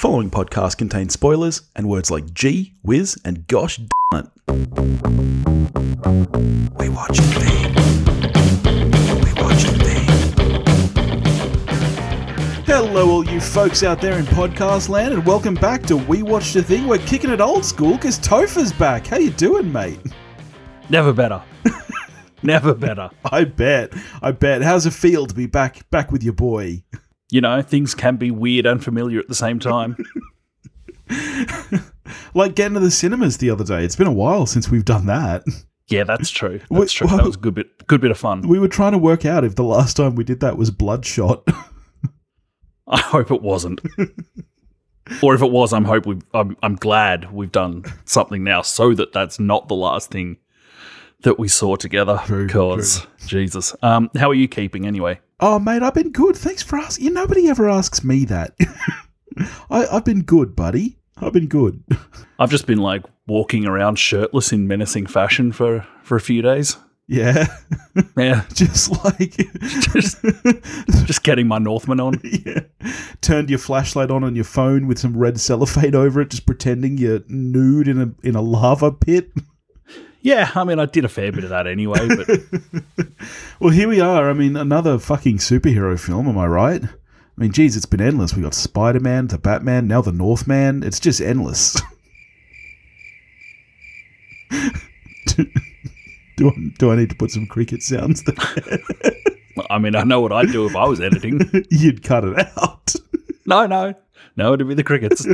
following podcast contains spoilers and words like gee, whiz, and gosh damn it. We watch the thing. We watch the thing. Hello, all you folks out there in podcast land, and welcome back to We Watch the Thing. We're kicking it old school because Topher's back. How you doing, mate? Never better. Never better. I bet. I bet. How's it feel to be back back with your boy? You know, things can be weird and familiar at the same time. Like getting to the cinemas the other day. It's been a while since we've done that. Yeah, that's true. That's true. well- That was a good bit good bit of fun. We were trying to work out if the last time we did that was Bloodshot. I hope it wasn't. or if it was, I'm hope we've I'm I'm glad we've done something now so that that's not the last thing that we saw together. True, Because Jesus. Um how are you keeping anyway? Oh, mate, I've been good. Thanks for asking. You, nobody ever asks me that. I, I've been good, buddy. I've been good. I've just been like walking around shirtless in menacing fashion for for a few days. Yeah, Yeah. just like Just just getting my Northman on. yeah. Turned your flashlight on on your phone with some red cellophane over it, just pretending you're nude in a in a lava pit. Yeah, I mean, I did a fair bit of that anyway, but Well, here we are. I mean, another fucking superhero film. Am I right? I mean, geez, it's been endless. We got Spider Man, the Batman, now the Northman. It's just endless. do, do, I, do I need to put some cricket sounds there? I mean, I know what I'd do if I was editing. You'd cut it out. No, no, no, it'd be the crickets.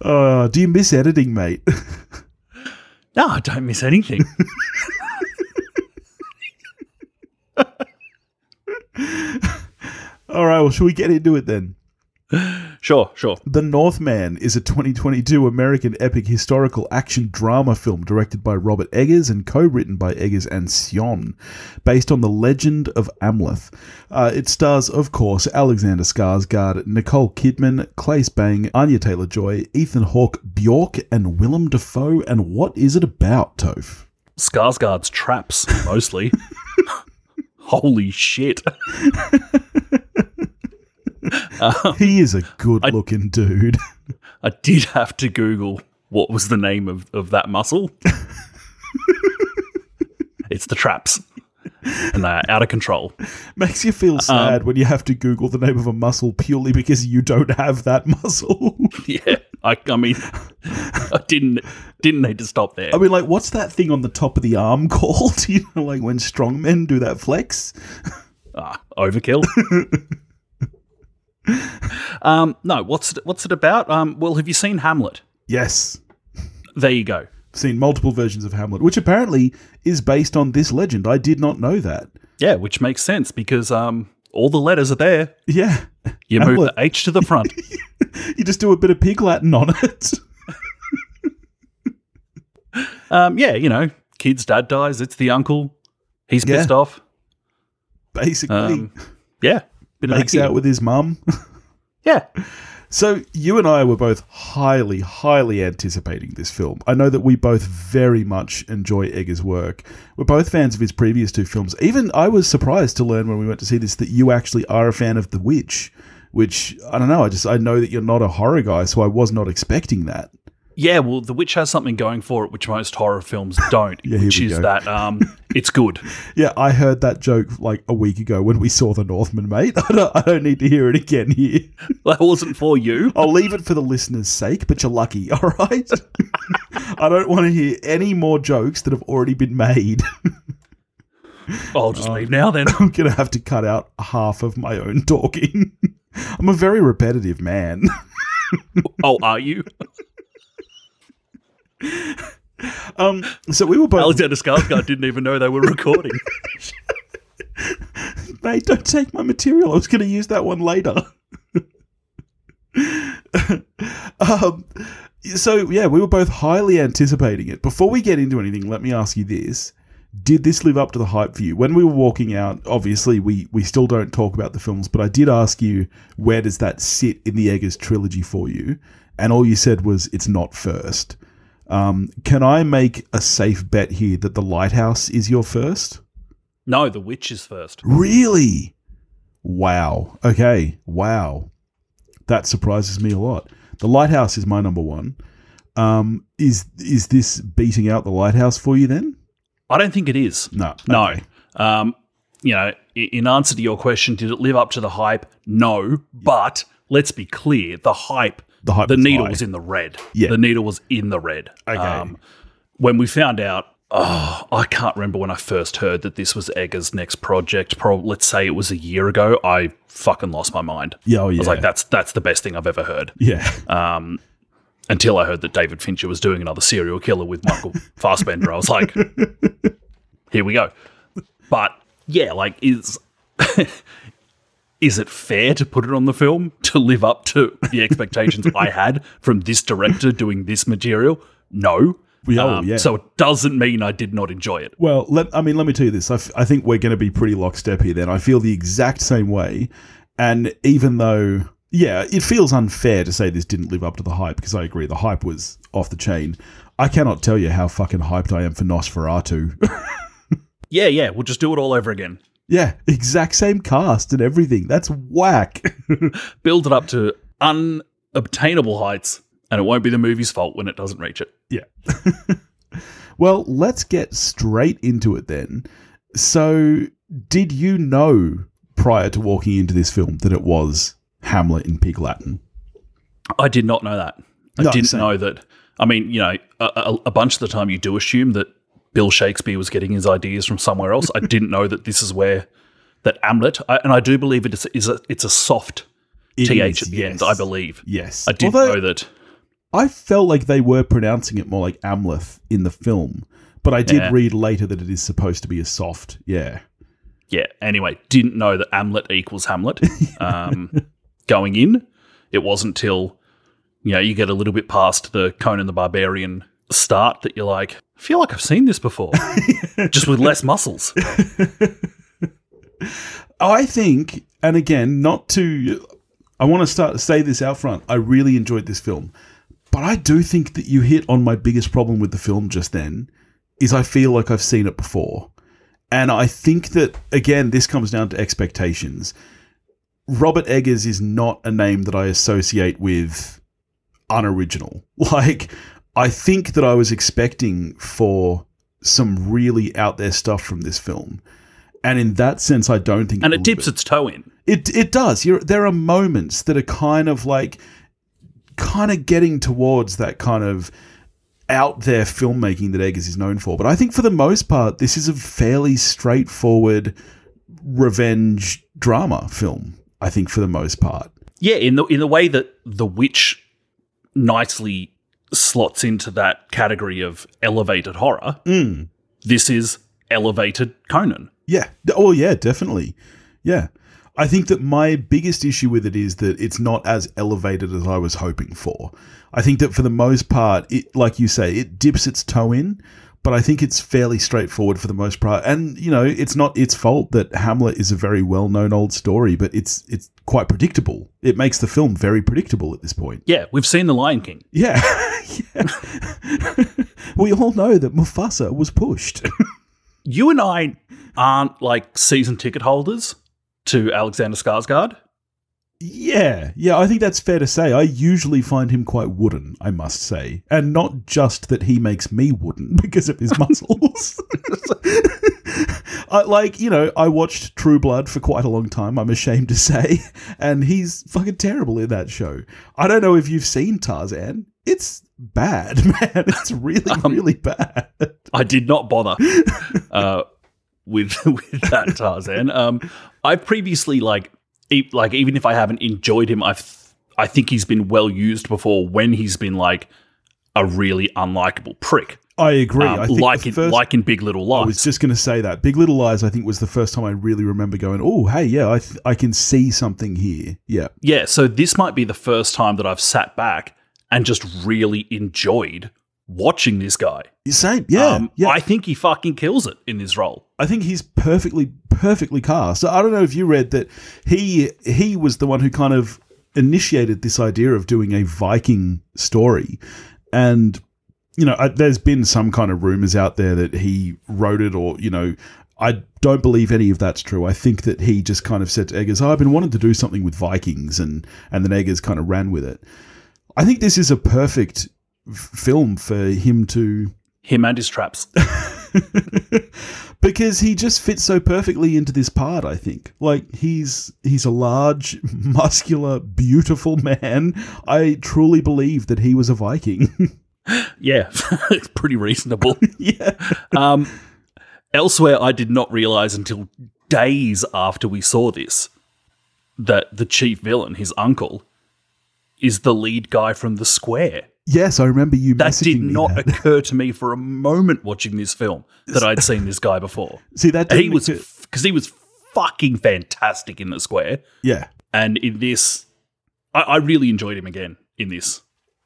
Oh, do you miss editing, mate? No, I don't miss anything. All right, well, should we get into it then? Sure, sure. The Northman is a 2022 American epic historical action drama film directed by Robert Eggers and co-written by Eggers and Sjón, based on the legend of Amleth. Uh, it stars, of course, Alexander Skarsgård, Nicole Kidman, Claes Bang, Anya Taylor-Joy, Ethan Hawke, Bjork, and Willem Dafoe. And what is it about, Toph? Skarsgård's traps, mostly. Holy shit. He is a good-looking dude. I did have to Google what was the name of, of that muscle. it's the traps. And they're out of control. Makes you feel sad when you have to Google the name of a muscle purely because you don't have that muscle. Yeah. I, I mean, I didn't didn't need to stop there. I mean, like, what's that thing on the top of the arm called? You know, like when strongmen do that flex? Ah, overkill. Um, no, what's it, what's it about? Um, well, have you seen Hamlet? Yes. There you go. Seen multiple versions of Hamlet, which apparently is based on this legend. I did not know that. Yeah, which makes sense because um, all the letters are there. Yeah. You move the H to the front. You just do a bit of pig Latin on it. um, yeah, you know, kid's dad dies. It's the uncle. He's Yeah. pissed off. Basically, Um, yeah, bit makes out with his mum. yeah. So you and I were both highly, highly anticipating this film. I know that we both very much enjoy Eggers' work. We're both fans of his previous two films. Even I was surprised to learn when we went to see this that you actually are a fan of The Witch, which I don't know. I just I know that you're not a horror guy, so I was not expecting that. Yeah, well, The Witch has something going for it, which most horror films don't, Yeah, which is go. that um, it's good. Yeah, I heard that joke like a week ago when we saw The Northman, mate. I don't, I don't need to hear it again here. That wasn't for you. I'll leave it for the listeners' sake, but you're lucky, all right? I don't want to hear any more jokes that have already been made. I'll just leave now then. I'm going to have to cut out half of my own talking. I'm a very repetitive man. oh, are you? Um, so we were both, Alexander Skarsgård didn't even know they were recording. mate, don't take my material. I was going to use that one later. um, so yeah, we were both highly anticipating it. Before we get into anything, let me ask you this. Did this live up to the hype for you? When we were walking out, obviously we, we still don't talk about the films, but I did ask you where does that sit in the Eggers trilogy for you? And all you said was it's not first. Um, can I make a safe bet here that The Lighthouse is your first? No, The Witch is first. Really? Wow. Okay. Wow. That surprises me a lot. The Lighthouse is my number one. Um, is is this beating out the Lighthouse for you then? I don't think it is. No, No. Um, you know, in answer to your question, did it live up to the hype? No. But let's be clear the hype, The hype the needle high. was in the red. Yeah. The needle was in the red. Okay. when we found out, oh, I can't remember when I first heard that this was Eggers' next project. Probably, let's say it was a year ago. I fucking lost my mind. Yeah, oh, I was like, that's that's the best thing I've ever heard. Yeah, Um, Until I heard that David Fincher was doing another serial killer with Michael Fassbender, I was like, here we go. But yeah, like is is it fair to put it on the film to live up to the expectations I had from this director doing this material? No. Oh, Um, yeah. So it doesn't mean I did not enjoy it. Well, let, I mean, let me tell you this. I, f- I think we're going to be pretty lockstep here. Then I feel the exact same way, and even though, yeah, it feels unfair to say this didn't live up to the hype because I agree the hype was off the chain. I cannot tell you how fucking hyped I am for Nosferatu. Yeah, yeah, we'll just do it all over again. Yeah, exact same cast and everything. That's whack. Build it up to unobtainable heights, and it won't be the movie's fault when it doesn't reach it. Yeah. well, let's get straight into it then. So, did you know prior to walking into this film that it was Hamlet in Pig Latin? I did not know that. I No, didn't same. know that. I mean, you know, a, a, a bunch of the time you do assume that Bill Shakespeare was getting his ideas from somewhere else. I didn't know that this is where that Hamlet, I, and I do believe it is, is a it's a soft It th is, at the yes. end. I believe. Yes. I did Although know that. I felt like they were pronouncing it more like Amleth in the film, but I did Yeah. read later that it is supposed to be a soft. Yeah. Yeah. Anyway, didn't know that Hamlet equals Hamlet. Um, going in, it wasn't till you know you get a little bit past the Conan the Barbarian start that you're like, I feel like I've seen this before, just with less muscles. I think, and again, not to, I want to start say this out front. I really enjoyed this film, but I do think that you hit on my biggest problem with the film just then. Is I feel like I've seen it before, and I think that again, this comes down to expectations. Robert Eggers is not a name that I associate with unoriginal. Like, I think that I was expecting for some really out there stuff from this film. And in that sense, I don't think And it dips its toe in. It it does. You're, there are moments that are kind of like, kind of getting towards that kind of out there filmmaking that Eggers is known for. But I think for the most part, this is a fairly straightforward revenge drama film. I think for the most part. Yeah, in the in the way that The Witch nicely slots into that category of elevated horror. Mm. This is elevated Conan. Yeah. Oh, yeah, definitely. Yeah. I think that my biggest issue with it is that it's not as elevated as I was hoping for. I think that for the most part, it, like you say, it dips its toe in, but I think it's fairly straightforward for the most part. And you know, it's not its fault that Hamlet is a very well-known old story, but it's it's quite predictable. It makes the film very predictable at this point. Yeah, we've seen The Lion King. Yeah. Yeah. we all know that Mufasa was pushed. You and I aren't like season ticket holders to Alexander Skarsgård. Yeah, yeah, I think that's fair to say. I usually find him quite wooden, I must say. And not just that he makes me wooden because of his muscles. I, like, you know, I watched True Blood for quite a long time, I'm ashamed to say, and he's fucking terrible in that show. I don't know if you've seen Tarzan. It's bad, man. It's really, really bad. I did not bother uh, with with that Tarzan. Um, I've previously like e- like even if I haven't enjoyed him, I've I think he's been well used before when he's been like a really unlikable prick, I agree. um, I think like in first- like in Big Little Lies. I was just going to say that. Big Little Lies, I think, was the first time I really remember going, oh, hey, yeah, I, th- I can see something here. Yeah. yeah, so this might be the first time that I've sat back and just really enjoyed watching this guy. Same. Yeah. um, yeah. I think he fucking kills it in this role. I think he's perfectly, perfectly cast. I don't know if you read that he he was the one who kind of initiated this idea of doing a Viking story, and you know, I, there's been some kind of rumors out there that he wrote it, or you know, I don't believe any of that's true. I think that he just kind of said to Eggers, oh, I've been wanting to do something with Vikings, and, and then Eggers kind of ran with it. I think this is a perfect film for him to. Him and his traps. because he just fits so perfectly into this part i think like he's he's a large muscular beautiful man i truly believe that he was a viking yeah, it's pretty reasonable. yeah Um, elsewhere, I did not realize until days after we saw this that the chief villain, his uncle, is the lead guy from The Square. Yes i remember you That did me not that. occur to me for a moment watching this film that I'd seen this guy before. see that He was because he was fucking fantastic in The Square, yeah and in this, I, I really enjoyed him again in this.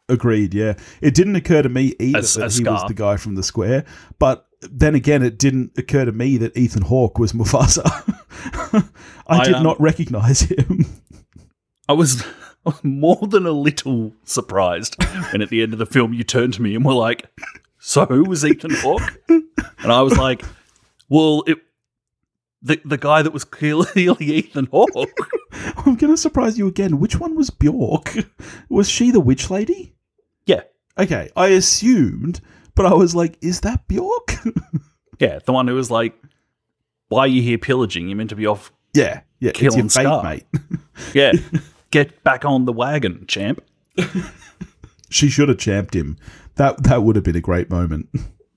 Agreed. Yeah, it didn't occur to me either As- that as he was the guy from the square, but then again, it didn't occur to me that Ethan Hawke was Mufasa. I, I, did um, not recognize him. I was more than a little surprised when at the end of the film you turned to me and were like, "So who was Ethan Hawke?" And I was like, "Well, it the the guy that was clearly Ethan Hawke." I'm going to surprise you again. Which one was Bjork? Was she the witch lady? Yeah, Okay, I assumed, but I was like, is that Bjork? yeah, the one who was like, "Why are you here pillaging? You're meant to be off." yeah, yeah, it's Killing your fate, mate. Yeah, get back on the wagon, champ. she should have champed him. That that would have been a great moment.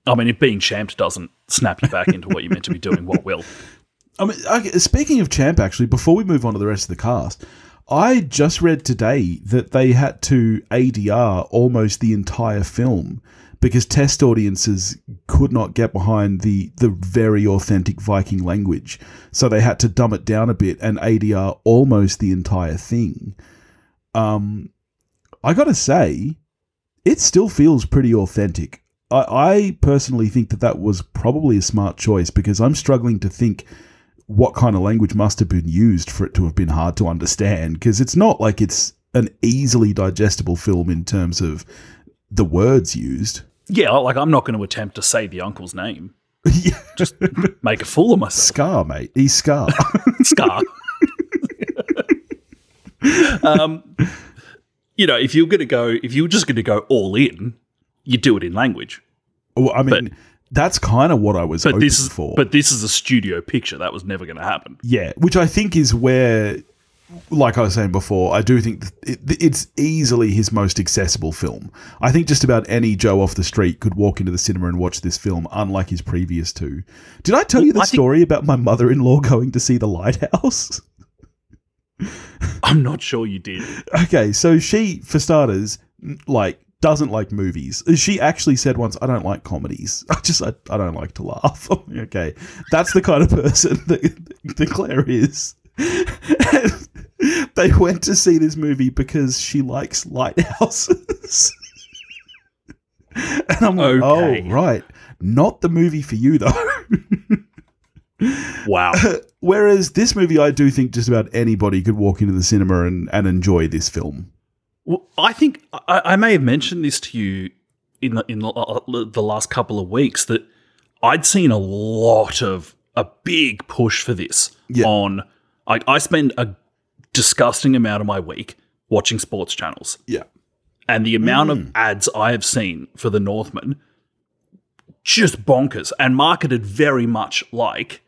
I mean, if being champed doesn't snap you back into what you're meant to be doing, what will? I mean, okay, speaking of Champ, actually, before we move on to the rest of the cast, I just read today that they had to ADR almost the entire film because test audiences could not get behind the the very authentic Viking language, so they had to dumb it down a bit and ADR almost the entire thing. Um, I gotta say, it still feels pretty authentic. I, I personally think that that was probably a smart choice because I'm struggling to think what kind of language must have been used for it to have been hard to understand because it's not like it's an easily digestible film in terms of the words used. Yeah, like I'm not going to attempt to say the uncle's name. yeah, Just make a fool of myself. Scar, mate. He's Scar. Scar. um, you know, if you're going to go, if you're just going to go all in, you do it in language. well, I mean, that's kind of what I was But hoping this is, for. but this is a studio picture. That was never going to happen. Yeah, which I think is where, like I was saying before, I do think it, it's easily his most accessible film. I think just about any Joe off the street could walk into the cinema and watch this film, unlike his previous two. Did I tell you the I think- story about my mother in law going to see The Lighthouse? I'm not sure you did. Okay, so she, for starters, like doesn't like movies. She actually said once, "I don't like comedies. I just I, I don't like to laugh." okay, that's the kind of person that, that Claire is. And they went to see this movie because she likes lighthouses. and I'm like, Okay. "Oh, right, not the movie for you though." Wow. Whereas this movie, I do think just about anybody could walk into the cinema and, and enjoy this film. Well, I think I, I may have mentioned this to you in the, in the, uh, the last couple of weeks that I'd seen a lot of a big push for this Yeah. on. I, I spend a disgusting amount of my week watching sports channels, Yeah. and the amount of mm. ads I have seen for the Northman just bonkers and marketed very much like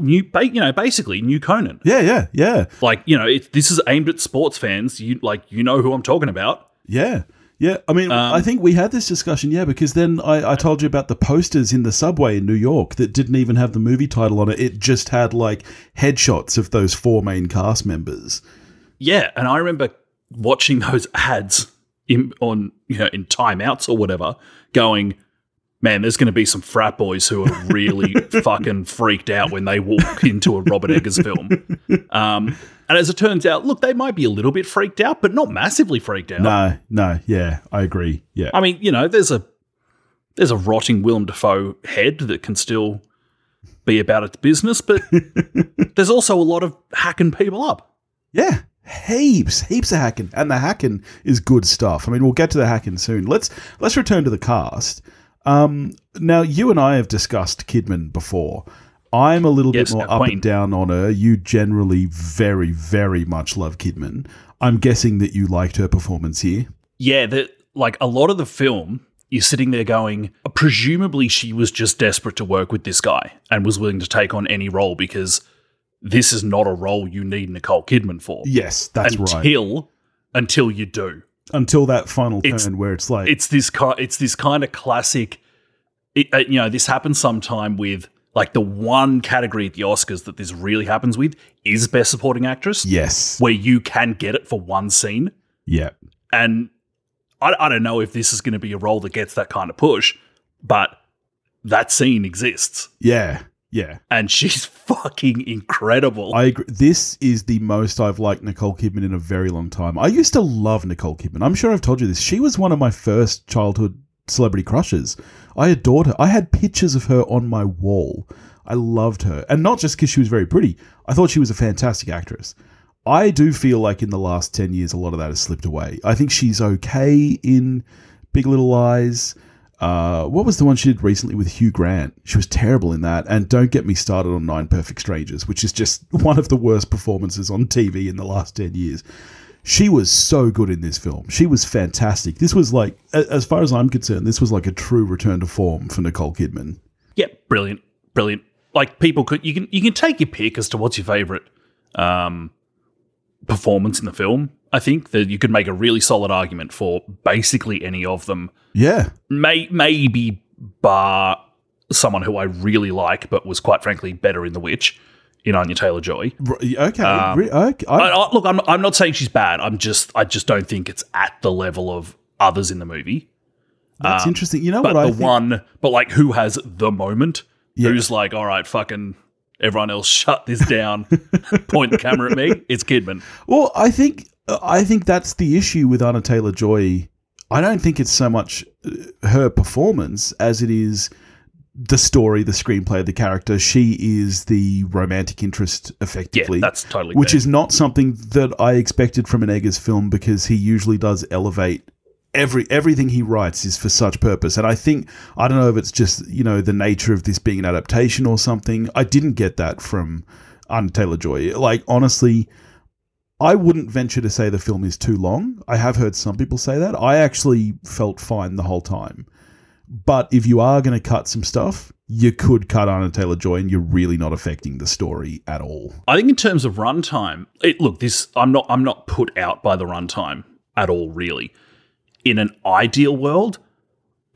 new, you know, basically new Conan. Yeah, yeah, yeah, Like you know, it, this is aimed at sports fans. You like you know who I'm talking about. yeah, yeah. I mean, Um, I think we had this discussion, yeah, because then I, I told you about the posters in the subway in New York that didn't even have the movie title on it. It just had like headshots of those four main cast members. Yeah, and I remember watching those ads in on you know in timeouts or whatever, going, man, there's going to be some frat boys who are really fucking freaked out when they walk into a Robert Eggers film. Um, and as it turns out, look, they might be a little bit freaked out, but not massively freaked out. No, no, yeah, I agree. Yeah, I mean, you know, there's a there's a rotting Willem Dafoe head that can still be about its business, but there's also a lot of hacking people up. yeah, heaps, heaps of hacking, and the hacking is good stuff. I mean, we'll get to the hacking soon. Let's let's return to the cast. Um, now, you and I have discussed Kidman before. I'm a little Yes, bit more up and down on her. You generally very, very much love Kidman. I'm guessing that you liked her performance here. Yeah, that like a lot of the film, you're sitting there going, presumably she was just desperate to work with this guy and was willing to take on any role because this is not a role you need Nicole Kidman for. Yes, that's right. until until you do. Until that final It's- turn where it's like, It's this ki- it's this kind of classic. It, uh, you know, this happens sometime with like the one category at the Oscars that this really happens with is Best Supporting Actress, yes, where you can get it for one scene. yeah, And I, I don't know if this is going to be a role that gets that kind of push, but that scene exists. yeah, yeah. And she's fucking incredible. I agree. This is the most I've liked Nicole Kidman in a very long time. I used to love Nicole Kidman. I'm sure I've told you this. She was one of my first childhood celebrity crushes. I adored her. I had pictures of her on my wall. I loved her. And not just because she was very pretty, I thought she was a fantastic actress. I do feel like in the last 10 years, a lot of that has slipped away. I think she's okay in Big Little Lies. Uh, what was the one she did recently with Hugh Grant? She was terrible in that. And don't get me started on Nine Perfect Strangers, which is just one of the worst performances on TV in the last 10 years. She was so good in this film. She was fantastic. This was like, as far as I'm concerned, this was like a true return to form for Nicole Kidman. yeah, brilliant, brilliant. Like people could you can you can take your pick as to what's your favorite um, performance in the film. I think that you could make a really solid argument for basically any of them. Yeah. May maybe bar someone who I really like, but was quite frankly better in The Witch, in Anya Taylor Joy. R- Okay. Um, Re- okay. I- I, look, I'm, I'm not saying she's bad. I'm just I just don't think it's at the level of others in the movie. that's um, interesting. You know But what I the one, but like who has the moment? Yeah. Who's like, all right, fucking everyone else, shut this down. Point the camera at me. It's Kidman. Well, I think I think that's the issue with Anya Taylor Joy. I don't think it's so much uh, her performance as it is the story, the screenplay, the character. She is the romantic interest, effectively. Yeah, that's totally which fair. is not something that I expected from an Eggers film because he usually does elevate every everything he writes is for such purpose. And I think I don't know if it's just you know the nature of this being an adaptation or something. I didn't get that from Anya Taylor Joy. Like honestly. I wouldn't venture to say the film is too long. I have heard some people say that. I actually felt fine the whole time. But if you are going to cut some stuff, you could cut Anya Taylor Joy and you're really not affecting the story at all. I think in terms of runtime, it, look, this I'm not I'm not put out by the runtime at all. Really, in an ideal world,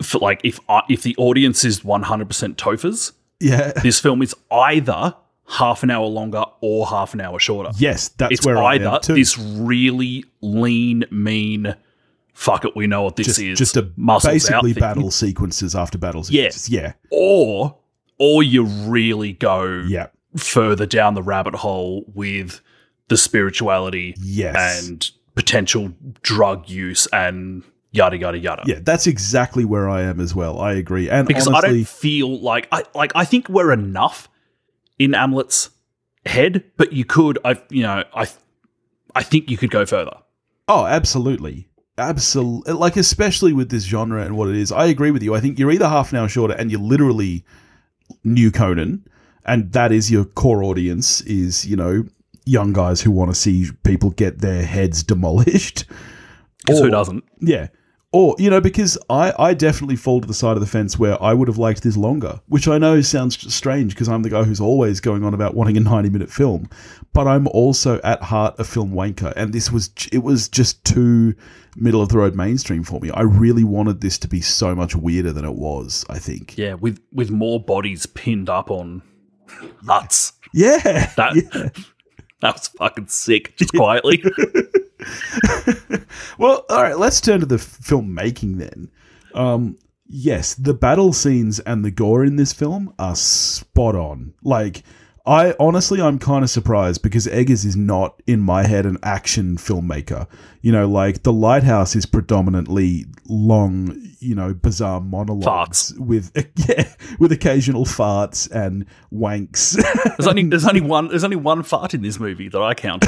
for like if I- if the audience is 100 percent Tophers, Yeah. this film is either half an hour longer or half an hour shorter. Yes, that's it's where I either this really lean, mean, fuck it, we know what this just, is, just a muscles basically thing, battle sequences after battle Yeah. sequences. Yeah. or or you really go Yeah. further down the rabbit hole with the spirituality Yes. and potential drug use and yada yada yada. yeah, that's exactly where I am as well. I agree. And because I don't feel like I like I think we're enough in Amleth's head, but you could I you know I I think you could go further. Oh, absolutely. Absolutely. Like, especially with this genre and what it is. I agree with you. I think you're either half an hour shorter and you're literally new Conan, and that is your core audience, is, you know, young guys who want to see people get their heads demolished. Or- who doesn't? Yeah. Or, you know, because I, I definitely fall to the side of the fence where I would have liked this longer, which I know sounds strange because I'm the guy who's always going on about wanting a 90 minute film. But I'm also at heart a film wanker. And this was, it was just too middle of the road mainstream for me. I really wanted this to be so much weirder than it was, I think. Yeah, with with more bodies pinned up on huts. Yeah. That yeah. that was fucking sick. Just quietly. Well, all right, let's turn to the filmmaking then. Um, yes, the battle scenes and the gore in this film are spot on. Like, I honestly, I'm kind of surprised because Eggers is not, in my head, an action filmmaker. You know, like The Lighthouse is predominantly long, you know, bizarre monologues with yeah, with occasional farts and wanks. There's only there's only one there's only one fart in this movie that I count.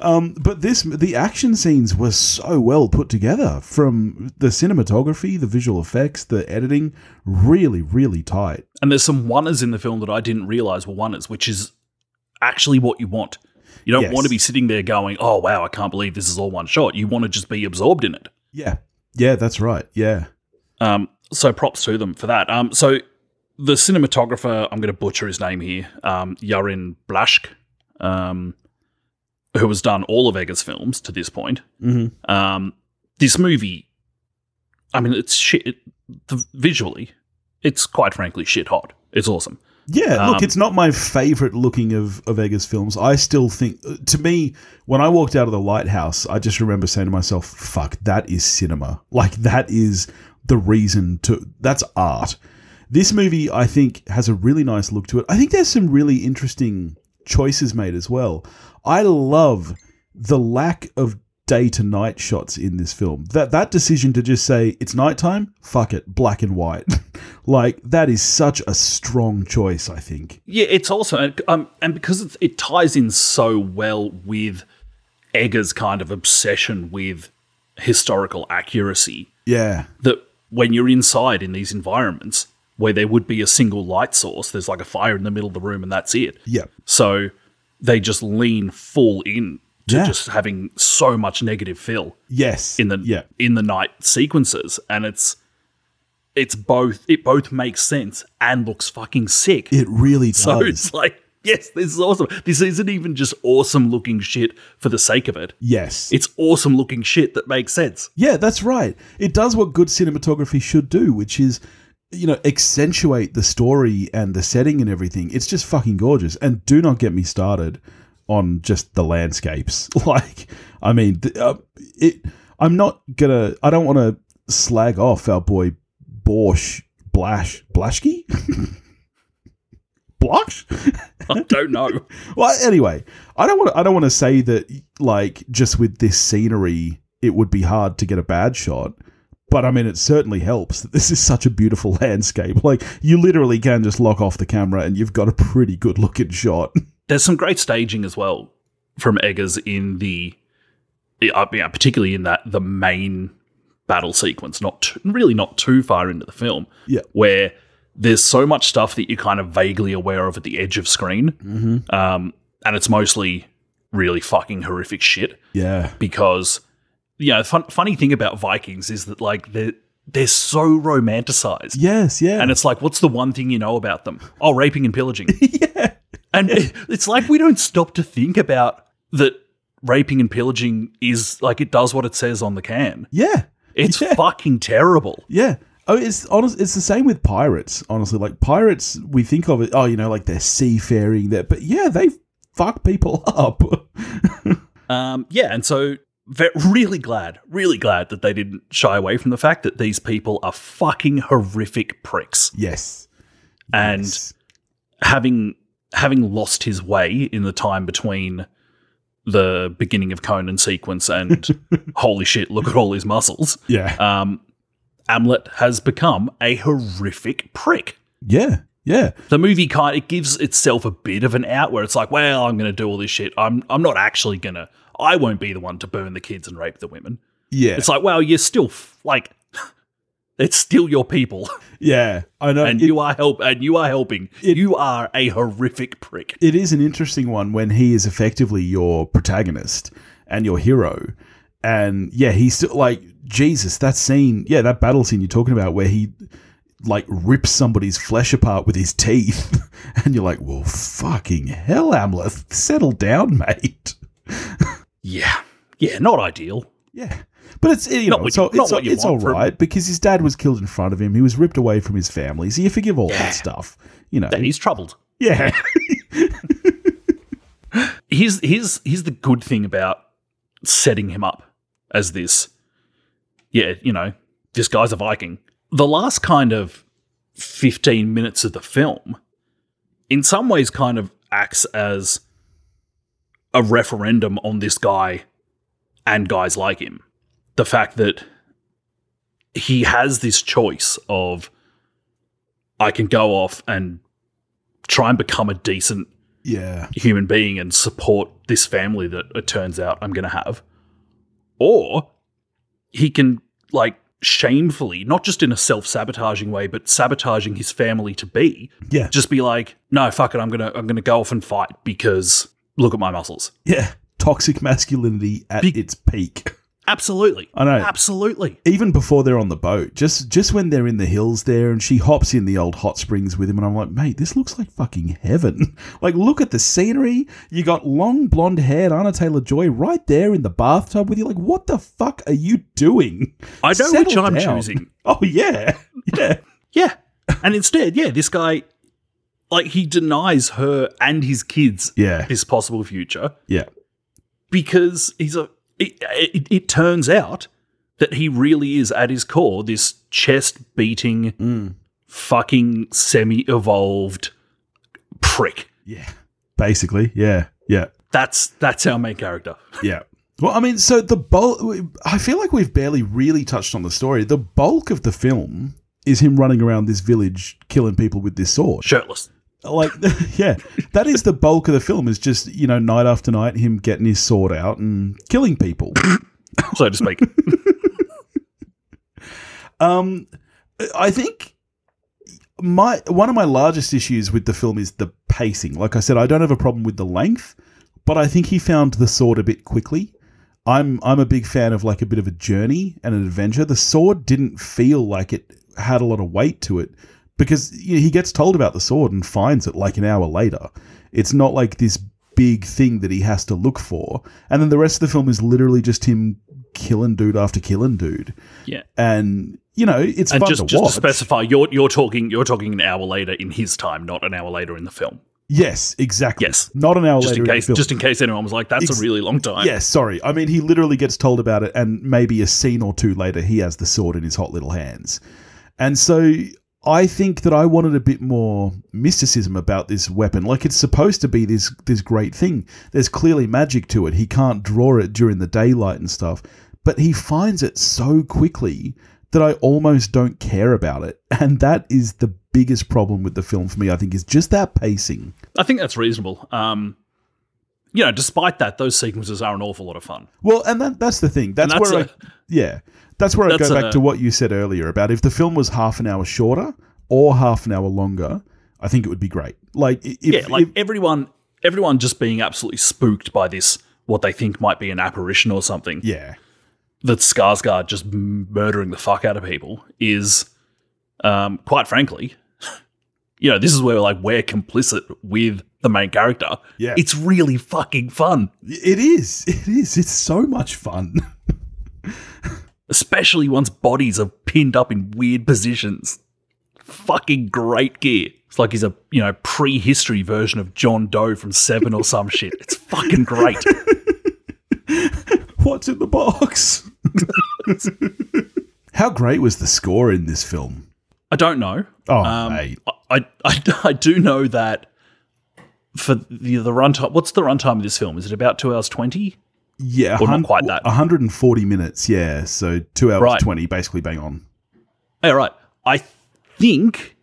Um, but this, the action scenes were so well put together from the cinematography, the visual effects, the editing, really, really tight. And there's some oneers in the film that I didn't realize were oneers, which is actually what you want. You don't Yes. want to be sitting there going, "Oh wow, I can't believe this is all one shot." You want to just be absorbed in it. Yeah, yeah, that's right. Yeah, Um, so props to them for that. Um, so the cinematographer, I'm going to butcher his name here, um, Jarin Blaschke, um, who has done all of Eggers' films to this point. mm-hmm. Um, this movie, I mean, it's shit. It, the, visually, it's quite frankly shit hot. It's awesome. yeah. Um, look, it's not my favorite looking of of Eggers films. I still think, to me, when I walked out of the lighthouse, I just remember saying to myself, "Fuck, that is cinema. Like that is the reason to. That's art." This movie, I think, has a really nice look to it. I think there's some really interesting choices made as well. I love the lack of day to night shots in this film. That that decision to just say it's nighttime, fuck it, black and white. like that is such a strong choice, I think. Yeah, it's also um, and because it ties in so well with Eggers' kind of obsession with historical accuracy Yeah. that when you're inside in these environments where there would be a single light source, there's like a fire in the middle of the room and that's it. Yeah. So they just lean full in to Yeah. just having so much negative fill Yes. in the Yeah. in the night sequences, and it's it's both it both makes sense and looks fucking sick. It really does. so it's like yes, this is awesome. This isn't even just awesome looking shit for the sake of it. yes. It's awesome looking shit that makes sense. Yeah, that's right. It does what good cinematography should do, which is, you know, accentuate the story and the setting and everything. It's just fucking gorgeous. And do not get me started on just the landscapes. Like, I mean, uh, it. I'm not gonna. I don't want to slag off our boy Borsch Blash Blashky. Blosh? I don't know. Well, anyway, I don't want. I don't want to say that like just with this scenery, it would be hard to get a bad shot. But I mean, it certainly helps that this is such a beautiful landscape. Like you literally can just lock off the camera and you've got a pretty good looking shot. There's some great staging as well from Eggers in the, uh, yeah, particularly in that the main battle sequence, not t- really not too far into the film, Yeah. where there's so much stuff that you're kind of vaguely aware of at the edge of screen, Mm-hmm. um, and it's mostly really fucking horrific shit Yeah, because you know, fun, funny thing about Vikings is that like they're they're so romanticized. yes, yeah, And it's like, what's the one thing you know about them? Oh, raping and pillaging. yeah, And it- it's like we don't stop to think about that raping and pillaging is like it does what it says on the can. yeah, It's Yeah. fucking terrible. yeah. Oh, it's honest. It's the same with pirates. Honestly, like pirates, we think of it. Oh, you know, like they're seafaring. That, but yeah, they fuck people up. Um, yeah, and so really glad, really glad that they didn't shy away from the fact that these people are fucking horrific pricks. yes, And Yes. having having lost his way in the time between the beginning of Conan sequence and holy shit, look at all his muscles. yeah, Um, Amleth has become a horrific prick. yeah, yeah. The movie kind it gives itself a bit of an out where it's like, well, I'm going to do all this shit. I'm I'm not actually going to. I won't be the one to burn the kids and rape the women. Yeah, It's like, well, you're still f- like, it's still your people, yeah. I know. and It- you are help, and you are helping. it- you are a horrific prick. it is an interesting one when he is effectively your protagonist and your hero. And yeah, he's still like Jesus. That scene, yeah, that battle scene you're talking about, where he like rips somebody's flesh apart with his teeth, and you're like, "Well, fucking hell, Amleth, settle down, mate." Yeah, yeah, not ideal. Yeah, but it's you know Not you- not it's, it's all from- because his dad was killed in front of him. He was ripped away from his family, so you forgive all Yeah. that stuff. You know, Then he's troubled. yeah, here's here's here's the good thing about setting him up as this. Yeah, you know, this guy's a Viking. The last kind of fifteen minutes of the film, in some ways, kind of acts as a referendum on this guy and guys like him. The fact that he has this choice of I can go off and try and become a decent Yeah. human being and support this family that it turns out I'm going to have. Or he can, like, shamefully, not just in a self sabotaging way, but sabotaging his family to be, Yeah. just be like, no, fuck it, I'm going to, I'm going to go off and fight because look at my muscles. Yeah. Toxic masculinity at Be- its peak. Absolutely. I know. Absolutely. Even before they're on the boat, just just when they're in the hills there and she hops in the old hot springs with him and I'm like, mate, this looks like fucking heaven. like look at the scenery. You got long blonde haired Anya Taylor Joy right there in the bathtub with you. Like, what the fuck are you doing? I know Settle which I'm down. choosing. Oh yeah. Yeah. Yeah. And instead, yeah, this guy, like, he denies her and his kids Yeah. this possible future. Yeah. because he's a. It, it, it turns out that he really is at his core this chest beating, Mm. fucking semi evolved prick. Yeah. Basically, yeah. Yeah. That's that's our main character. Yeah. Well, I mean, so the bulk, I feel like we've barely really touched on the story. The bulk of the film is him running around this village killing people with this sword. Shirtless. Like, yeah, that is the bulk of the film is just, you know, night after night, him getting his sword out and killing people. So to speak. Um, I think my one of my largest issues with the film is the pacing. Like I said, I don't have a problem with the length, but I think he found the sword a bit quickly. I'm I'm a big fan of like a bit of a journey and an adventure. The sword didn't feel like it had a lot of weight to it because you know, he gets told about the sword and finds it like an hour later. It's not like this big thing that he has to look for. And then the rest of the film is literally just him killing dude after killing dude Yeah. and you know it's And fun just, to just watch. to specify, you're you're talking you're talking an hour later in his time, not an hour later in the film. yes, exactly. Yes. not an hour Just later in the case film. just in case anyone was like, that's Ex- a really long time. yes, sorry. I mean, he literally gets told about it, and maybe a scene or two later, he has the sword in his hot little hands. And so, I think that I wanted a bit more mysticism about this weapon. Like it's supposed to be this this great thing. There's clearly magic to it. He can't draw it during the daylight and stuff, but he finds it so quickly that I almost don't care about it. And that is the biggest problem with the film for me. I think is just that pacing. I think that's reasonable. Um you know, despite that, those sequences are an awful lot of fun. Well, and that, that's the thing. That's, that's where a- I, yeah, that's where I go back a- to what you said earlier about if the film was half an hour shorter or half an hour longer, I think it would be great. Like, if, yeah, like if- everyone, everyone just being absolutely spooked by this, what they think might be an apparition or something. yeah, That Skarsgård just murdering the fuck out of people is, um, quite frankly, you know, this is where like we're complicit with the main character. Yeah. it's really fucking fun, it is. It is. It's so much fun. especially once bodies are pinned up in weird positions. Fucking great gear. It's like he's a you know prehistory version of John Doe from Seven or some shit. It's fucking great. What's in the box? How great was the score in this film? I don't know. Oh, Um. I, I I do know that for the the runtime. What's the runtime of this film? Is it about two hours twenty? Yeah, well, not quite that. 140 minutes. Yeah, so two hours Right. 20, basically bang on. All right. I think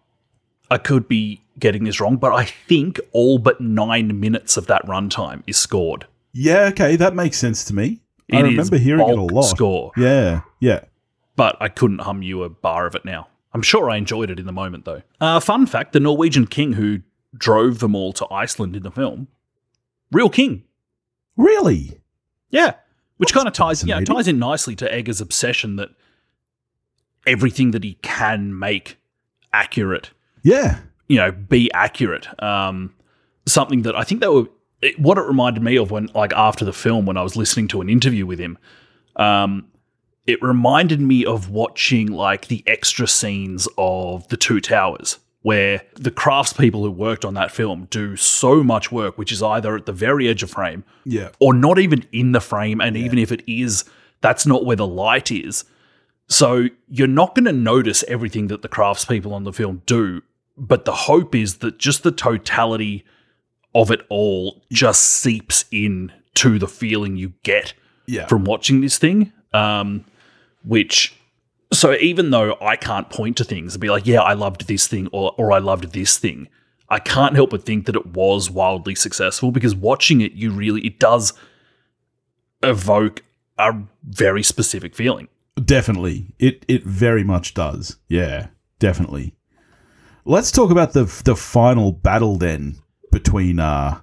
I could be getting this wrong, but I think all but nine minutes of that runtime is scored. Yeah, okay, that makes sense to me. I It is remember hearing it a lot. Score, Yeah, yeah. but I couldn't hum you a bar of it now. I'm sure I enjoyed it in the moment, though. Uh, fun fact: the Norwegian king who drove them all to Iceland in the film, real king. Really? Yeah, which kind of ties yeah fascinating. ties in nicely to Eggers' obsession that everything that he can make accurate, Yeah. you know, be accurate. Um, something that I think that were it, what it reminded me of when like after the film when I was listening to an interview with him. Um, it reminded me of watching like the extra scenes of the Two Towers, where the craftspeople who worked on that film do so much work, which is either at the very edge of frame Yeah. or not even in the frame. And even if it is, that's not where the light is. So you're not going to notice everything that the craftspeople on the film do. But the hope is that just the totality of it all just seeps in to the feeling you get Yeah. from watching this thing. Um, which, so even though I can't point to things and be like, yeah, I loved this thing or, or I loved this thing, I can't help but think that it was wildly successful because watching it, you really it does evoke a very specific feeling. Definitely. It it very much does. Yeah, definitely. Let's talk about the the final battle then between uh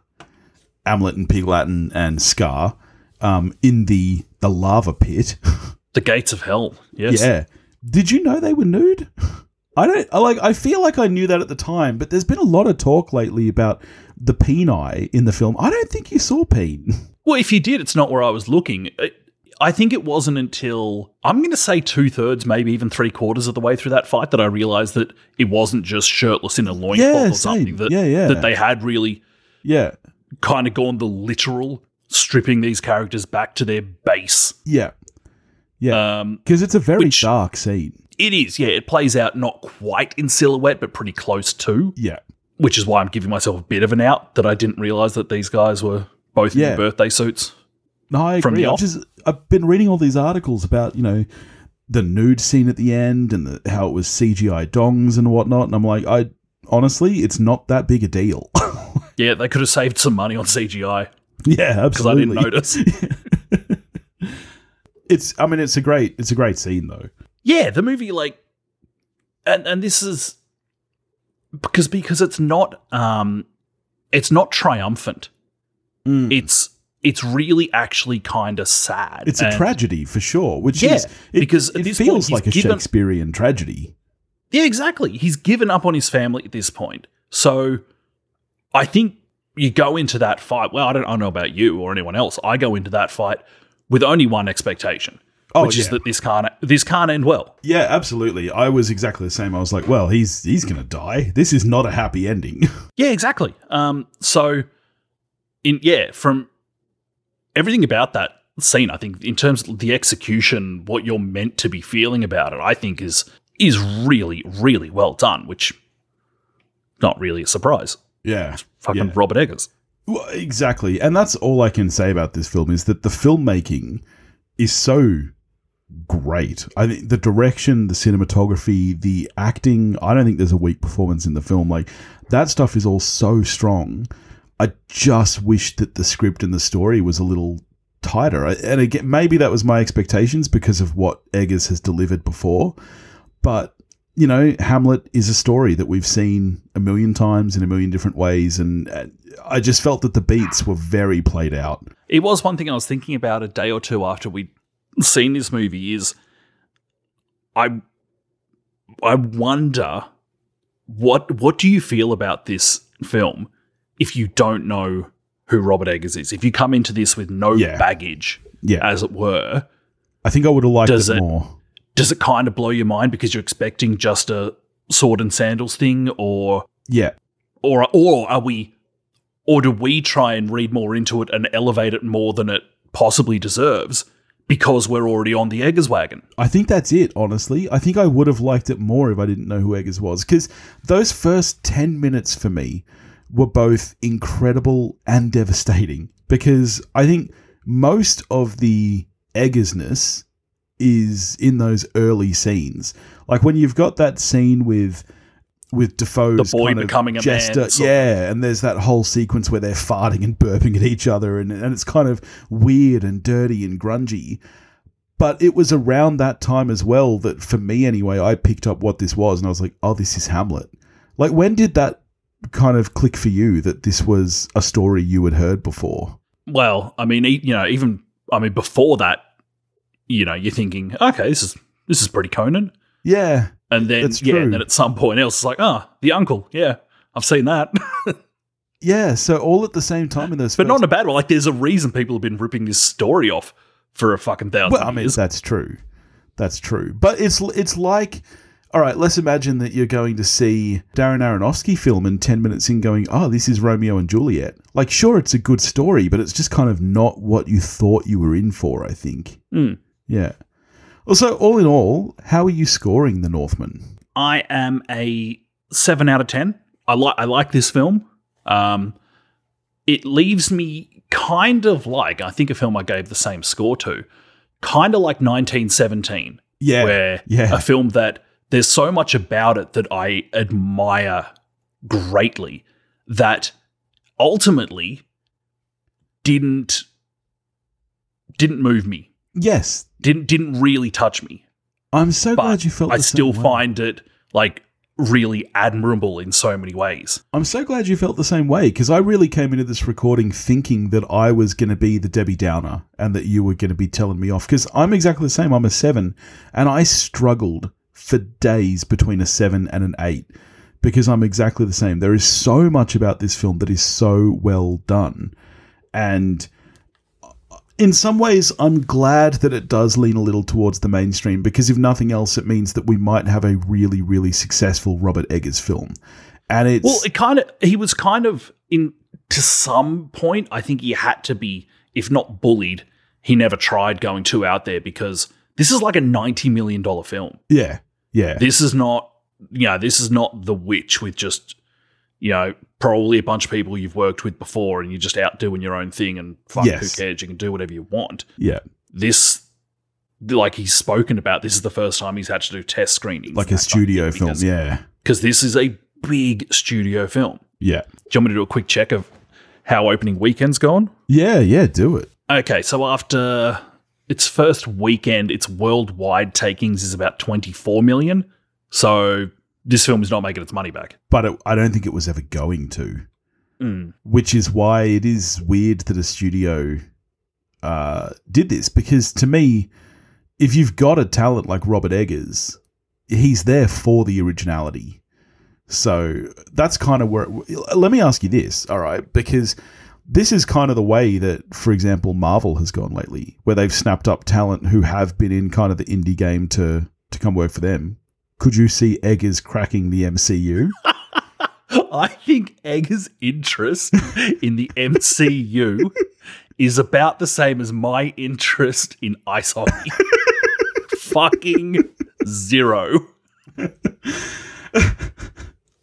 Hamlet and Piglatin and Scar um in the the lava pit. The gates of hell. Yes. yeah. Did you know they were nude? I don't I like I feel like I knew that at the time, but there's been a lot of talk lately about the peni in the film. I don't think you saw peen. Well, if you did, it's not where I was looking. It- I think it wasn't until I'm going to say two thirds, maybe even three quarters of the way through that fight that I realized that it wasn't just shirtless in a loincloth Yeah, or something. That, Yeah, yeah. that they had really yeah. kind of gone the literal, stripping these characters back to their base. Yeah. Yeah. Um, Because it's a very Which- dark scene. it is, yeah. It plays out not quite in silhouette, but pretty close to, Yeah. which is why I'm giving myself a bit of an out that I didn't realize that these guys were both in Yeah. their birthday suits. No, I agree. I've, just, I've been reading all these articles about, you know, the nude scene at the end and the, how it was CGI dongs and whatnot. And I'm like, I honestly, it's not that big a deal. Yeah, they could have saved some money on CGI yeah, absolutely. because I didn't notice. It's, I mean, it's a great, it's a great scene though. yeah, the movie like and and this is because because it's not um it's not triumphant. It's it's really actually kind of sad. It's a tragedy for sure, which Yeah, is it, because it this feels like a given- Shakespearean tragedy. Yeah, exactly. He's given up on his family at this point. So I think you go into that fight. Well, I don't, I don't know about you or anyone else. I go into that fight with only one expectation, Oh, which is that this can't this can't end well. Yeah, absolutely. I was exactly the same. I was like, well, he's he's gonna die. This is not a happy ending. Yeah, exactly. Um, so, in yeah, from everything about that scene, I think in terms of the execution, what you're meant to be feeling about it, I think is is really, really well done. Which not really a surprise. yeah, Fucking Yeah. Robert Eggers. Well, exactly. And that's all I can say about this film is that the filmmaking is so great. I think the direction, the cinematography, the acting, I don't think there's a weak performance in the film. Like that stuff is all so strong. I just wish that the script and the story was a little tighter. And again, maybe that was my expectations because of what Eggers has delivered before. But you know, Hamlet is a story that we've seen a million times in a million different ways, and uh, I just felt that the beats were very played out. It was one thing I was thinking about a day or two after we'd seen this movie is I I wonder what what do you feel about this film if you don't know who Robert Eggers is? If you come into this with no Yeah. baggage, Yeah, as it were, I think I would have liked Does it, it- more. Does it kind of blow your mind because you're expecting just a sword and sandals thing or Yeah, or or are we or do we try and read more into it and elevate it more than it possibly deserves because we're already on the Eggers wagon? I think that's it. Honestly, I think I would have liked it more if I didn't know who Eggers was, because those first ten minutes for me were both incredible and devastating. Because I think most of the Eggersness is in those early scenes, like when you've got that scene with with Dafoe's The boy kind of becoming a jester, man, yeah, and there's that whole sequence where they're farting and burping at each other, and, and it's kind of weird and dirty and grungy. But it was around that time as well that, for me anyway, I picked up what this was, and I was like, "Oh, this is Hamlet." Like, when did that kind of click for you that this was a story you had heard before? Well, I mean, you know, even I mean before that, you know, you're thinking, okay, this is this is pretty Conan, Yeah, and then yeah, and then at some point else, it's like, ah, the uncle, yeah, I've seen that, yeah. So all at the same time in those, but not in a bad way. Like, there's a reason people have been ripping this story off for a fucking thousand Well, I mean, years. that's true. That's true. But it's it's like, all right, let's imagine that you're going to see Darren Aronofsky film and 10 minutes in going, oh, this is Romeo and Juliet. Like, sure, it's a good story, but it's just kind of not what you thought you were in for, I think. Mm. Yeah. Also, all in all, how are you scoring The Northman? I am a seven out of ten. I like I like this film. Um, it leaves me kind of like I think a film I gave the same score to, kind of like 1917, Yeah. where yeah. a film that there's so much about it that I admire greatly, that ultimately didn't didn't move me. Yes, Didn't didn't really touch me. I'm so But glad you felt. I the still same way. find it like really admirable in so many ways. I'm so glad you felt the same way because I really came into this recording thinking that I was going to be the Debbie Downer and that you were going to be telling me off because I'm exactly the same. I'm a seven and I struggled for days between a seven and an eight because I'm exactly the same. There is so much about this film that is so well done. And in some ways, I'm glad that it does lean a little towards the mainstream because if nothing else, it means that we might have a really, really successful Robert Eggers film. And it's Well, it kind of he was kind of in to some point. I think he had to be, if not bullied, he never tried going too out there because this is like a ninety million dollar film. yeah, yeah, This is not, you know, this is not The Witch with just, you know, probably a bunch of people you've worked with before and you're just out doing your own thing and fuck Yes. who cares, you can do whatever you want. yeah, This, like he's spoken about, this is the first time he's had to do test screenings, like a studio film. because, Yeah, because this is a big studio film. yeah, Do you want me to do a quick check of how opening weekend's gone? yeah, yeah. Do it. Okay, so after its first weekend, its worldwide takings is about 24 million. So this film is not making its money back. But it, I don't think it was ever going to. Mm. which is why it is weird that a studio uh, did this. Because to me, if you've got a talent like Robert Eggers, he's there for the originality. So that's kind of where. It, let me ask you this, all right? Because this is kind of the way that, for example, Marvel has gone lately, where they've snapped up talent who have been in kind of the indie game to to come work for them. Could you see Eggers cracking the MCU? I think Eggers' interest in the MCU is about the same as my interest in ice hockey. Fucking zero.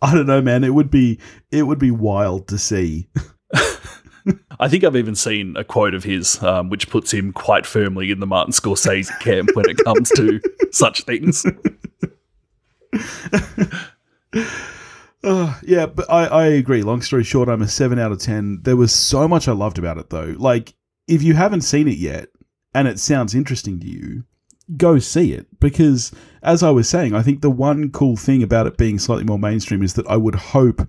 I don't know, man. It would be it would be wild to see. I think I've even seen a quote of his, um, which puts him quite firmly in the Martin Scorsese camp when it comes to such things. Uh, yeah, but I, I agree. Long story short, I'm a seven out of ten. There was so much I loved about it, though. Like, if you haven't seen it yet and it sounds interesting to you, go see it because, as I was saying, I think the one cool thing about it being slightly more mainstream is that I would hope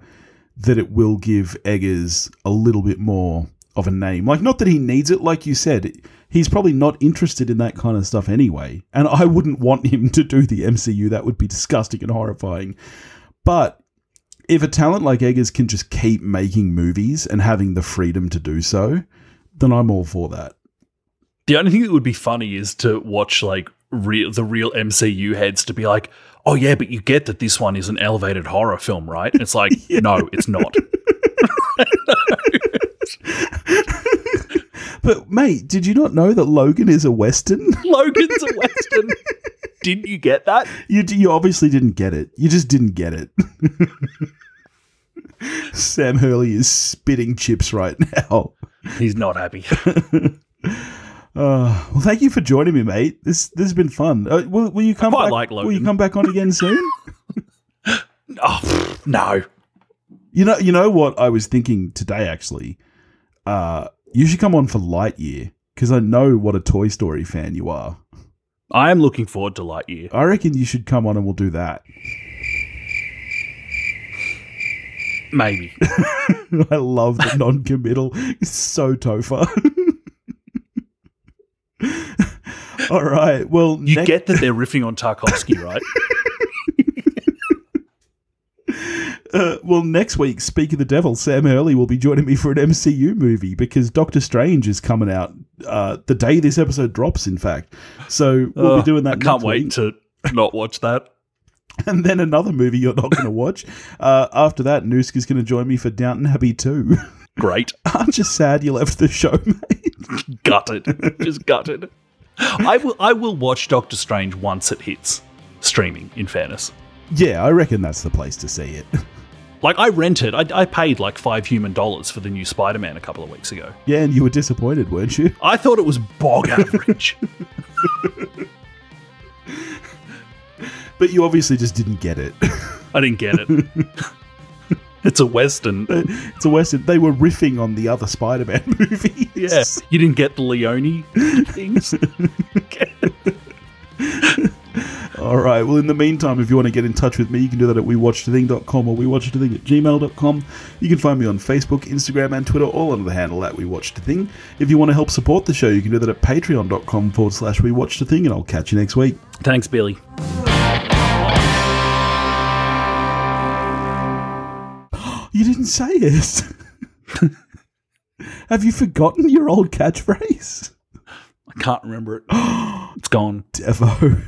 that it will give Eggers a little bit more of a name. Like, not that he needs it, like you said. He's probably not interested in that kind of stuff anyway. And I wouldn't want him to do the MCU. That would be disgusting and horrifying. But if a talent like Eggers can just keep making movies and having the freedom to do so, then I'm all for that. The only thing that would be funny is to watch like real the real MCU heads to be like, "Oh yeah, but you get that this one is an elevated horror film, right?" It's like, no, it's not. But mate, did you not know that Logan is a western? Logan's a western. Didn't you get that? You you obviously didn't get it. You just didn't get it. Sam Hurley is spitting chips right now. He's not happy. Uh, well, thank you for joining me, mate. This this has been fun. Uh, will, will you come quite back? like Logan. Will you come back on again soon? Oh no. You know, you know what I was thinking today. Actually, uh, you should come on for Lightyear because I know what a Toy Story fan you are. I am looking forward to Lightyear. I reckon you should come on and we'll do that. Maybe. I love the non-committal. It's so Topher. All right. Well, You next- get that they're riffing on Tarkovsky, right? uh, well next week, speak of the devil, Sam Hurley will be joining me for an MCU movie because Doctor Strange is coming out uh, the day this episode drops. In fact, so we'll Ugh, be doing that. I can't wait week. to not watch that. and then another movie you're not going to watch. Uh, after that, Noosk is going to join me for Downton Abbey 2. Great. Aren't you sad you left the show, mate? gutted. Just gutted. I will I will watch Doctor Strange once it hits streaming, in fairness. Yeah, I reckon that's the place to see it. Like I rented, I, I paid like five human dollars for the new Spider-Man a couple of weeks ago. Yeah, and you were disappointed, weren't you? I thought it was bog average. But you obviously just didn't get it. I didn't get it. It's a western. It's a western. They were riffing on the other Spider-Man movies. Yeah, you didn't get the Leone things. All right. Well, in the meantime, if you want to get in touch with me, you can do that at wewatchedathing.com or wewatchedathing at gmail.com. You can find me on Facebook, Instagram, and Twitter, all under the handle at wewatchedathing. If you want to help support the show, you can do that at patreon.com forward slash wewatchedathing, and I'll catch you next week. Thanks, Billy. You didn't say it. Have you forgotten your old catchphrase? I can't remember it. It's gone. Devo.